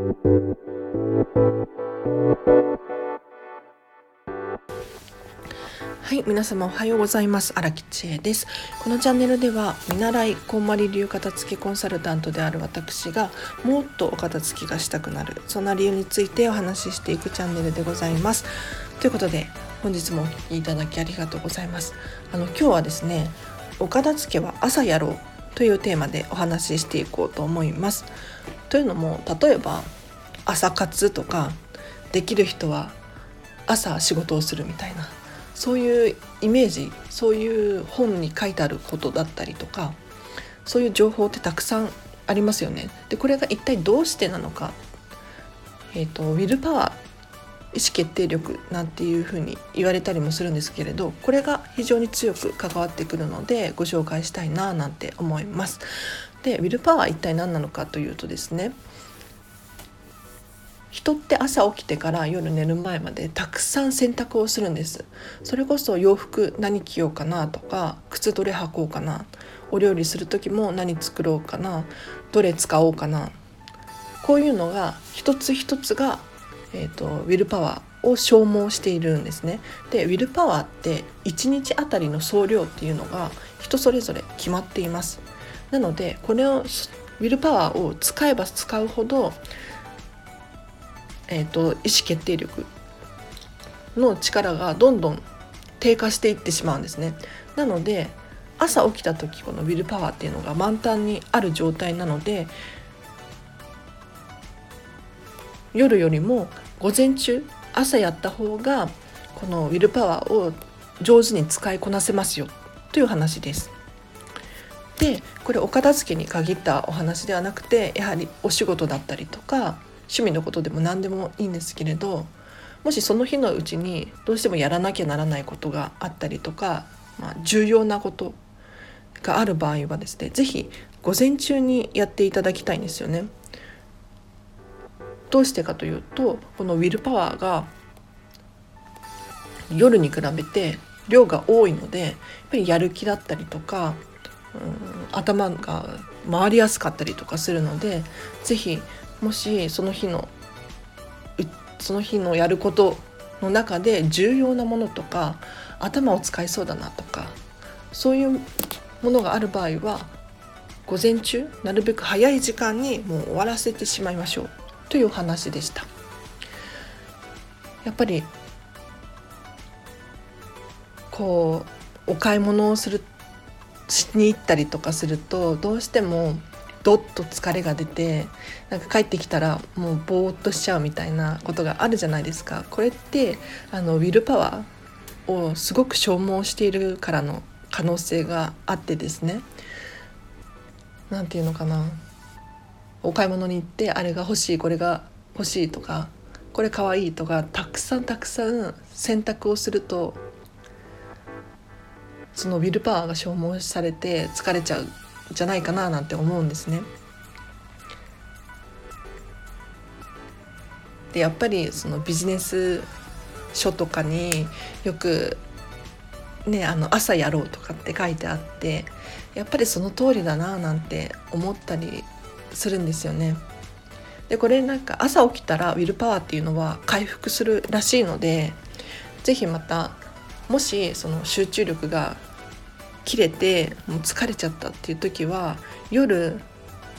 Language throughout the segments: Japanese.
はい皆様おはようございます。荒木千恵です。このチャンネルでは見習いこんまり流片付けコンサルタントである私がもっとお片付きがしたくなるそんな理由についてお話ししていくチャンネルでございます。ということで本日もお聴きいただきありがとうございます。あの今日はですねお片付けは朝やろうというテーマでお話ししていこうと思います。というのも例えば朝活とかできる人は朝仕事をするみたいなそういうイメージそういう本に書いてあることだったりとかそういう情報ってたくさんありますよね。でこれが一体どうしてなのか、えーと、ウィルパワー意思決定力なんていうふうに言われたりもするんですけれどこれが非常に強く関わってくるのでご紹介したいななんて思います。でウィルパワー一体何なのかというとですね人って朝起きてから夜寝る前までたくさん洗濯をするんです。それこそ洋服何着ようかなとか靴どれ履こうかな。お料理する時も何作ろうかな。どれ使おうかな。こういうのが一つ一つが、えーと、ウィルパワーを消耗しているんですねでウィルパワーって1日あたりの総量っていうのが人それぞれ決まっていますなのでこれをウィルパワーを使えば使うほどえーと、意思決定力の力がどんどん低下していってしまうんですね。なので朝起きた時このウィルパワーっていうのが満タンにある状態なので夜よりも午前中朝やった方がこのウィルパワーを上手に使いこなせますよという話です。でこれお片付けに限ったお話ではなくてやはりお仕事だったりとか趣味のことでも何でもいいんですけれどもしその日のうちにどうしてもやらなきゃならないことがあったりとか、まあ、重要なことがある場合はですね是非午前中にやっていただきたいんですよね。どうしてかというとこのウィルパワーが夜に比べて量が多いのでやっぱりやる気だったりとか、うん、頭が回りやすかったりとかするので是非もしその日のその日のやることの中で重要なものとか頭を使いそうだなとかそういうものがある場合は午前中なるべく早い時間にもう終わらせてしまいましょう。という話でした。やっぱりこうお買い物をするしに行ったりとかするとどうしてもどっと疲れが出てなんか帰ってきたらもうぼーっとしちゃうみたいなことがあるじゃないですか。これってあのウィルパワーをすごく消耗しているからの可能性があってですね。何て言うのかな。お買い物に行ってあれが欲しいこれが欲しいとかこれかわいいとかたくさんたくさん選択をするとそのウィルパワーが消耗されて疲れちゃうじゃないかななんて思うんですね。でやっぱりそのビジネス書とかによくねあの朝やろうとかって書いてあってやっぱりその通りだななんて思ったりするんですよね。でこれなんか朝起きたらウィルパワーっていうのは回復するらしいので是非またもしその集中力が切れてもう疲れちゃったっていう時は夜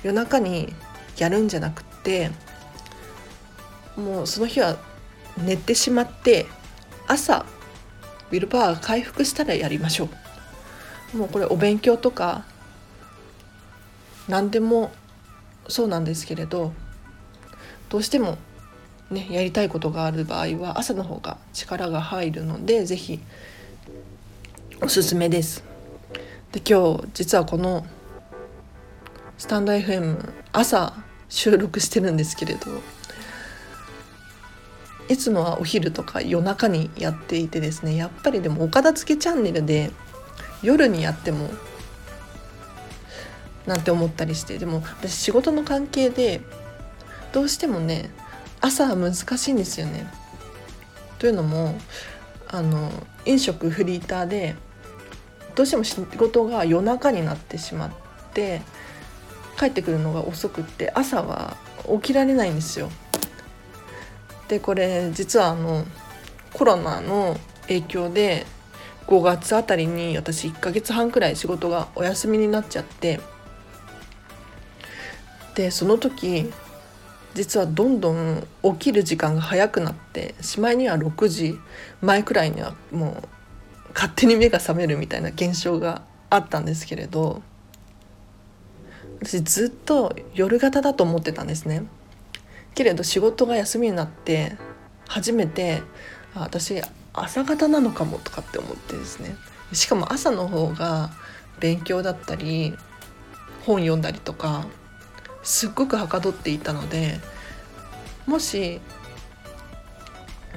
夜中にやるんじゃなくってもうその日は寝てしまって朝ウィルパワーが回復したらやりましょうもうこれお勉強とか何でもそうなんですけれどどうしてもねやりたいことがある場合は朝の方が力が入るので是非おすすめです。で今日実はこのスタンド FM 朝収録してるんですけれどいつもはお昼とか夜中にやっていてですねやっぱりでもお片付けチャンネルで夜にやってもなんて思ったりしてでも私仕事の関係でどうしてもね朝は難しいんですよね。というのもあの飲食フリーターでどうしても仕事が夜中になってしまって帰ってくるのが遅くって朝は起きられないんですよ。でこれ実はあのコロナの影響で5月あたりに私1ヶ月半くらい仕事がお休みになっちゃってでその時実はどんどん起きる時間が早くなってしまいには6時前くらいにはもう勝手に目が覚めるみたいな現象があったんですけれど私ずっと夜型だと思ってたんですね。けれど仕事が休みになって初めて私朝方なのかもとかって思ってですねしかも朝の方が勉強だったり本読んだりとかすっごくはかどっていたのでもし、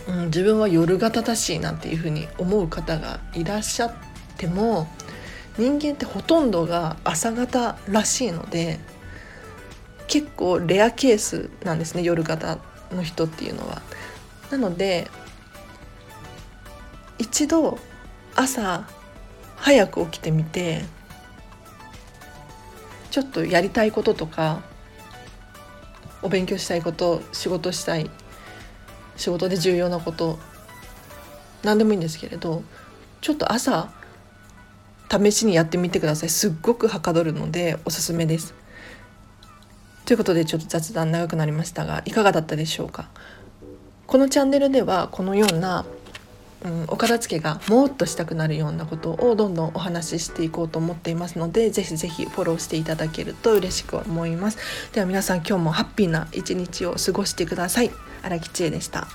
うん、自分は夜型だしなんていうふうに思う方がいらっしゃっても人間ってほとんどが朝型らしいので結構レアケースなんですね夜型の人っていうのは。なので一度朝早く起きてみてちょっとやりたいこととかお勉強したいこと仕事したい仕事で重要なこと何でもいいんですけれどちょっと朝試しにやってみてください。すっごくはかどるのでおすすめです。ということでちょっと雑談長くなりましたがいかがだったでしょうか？このチャンネルではこのような、うん、お片付けがもっとしたくなるようなことをどんどんお話ししていこうと思っていますので是非是非フォローしていただけると嬉しく思います。では皆さん今日もハッピーな一日を過ごしてください。荒木千恵でした。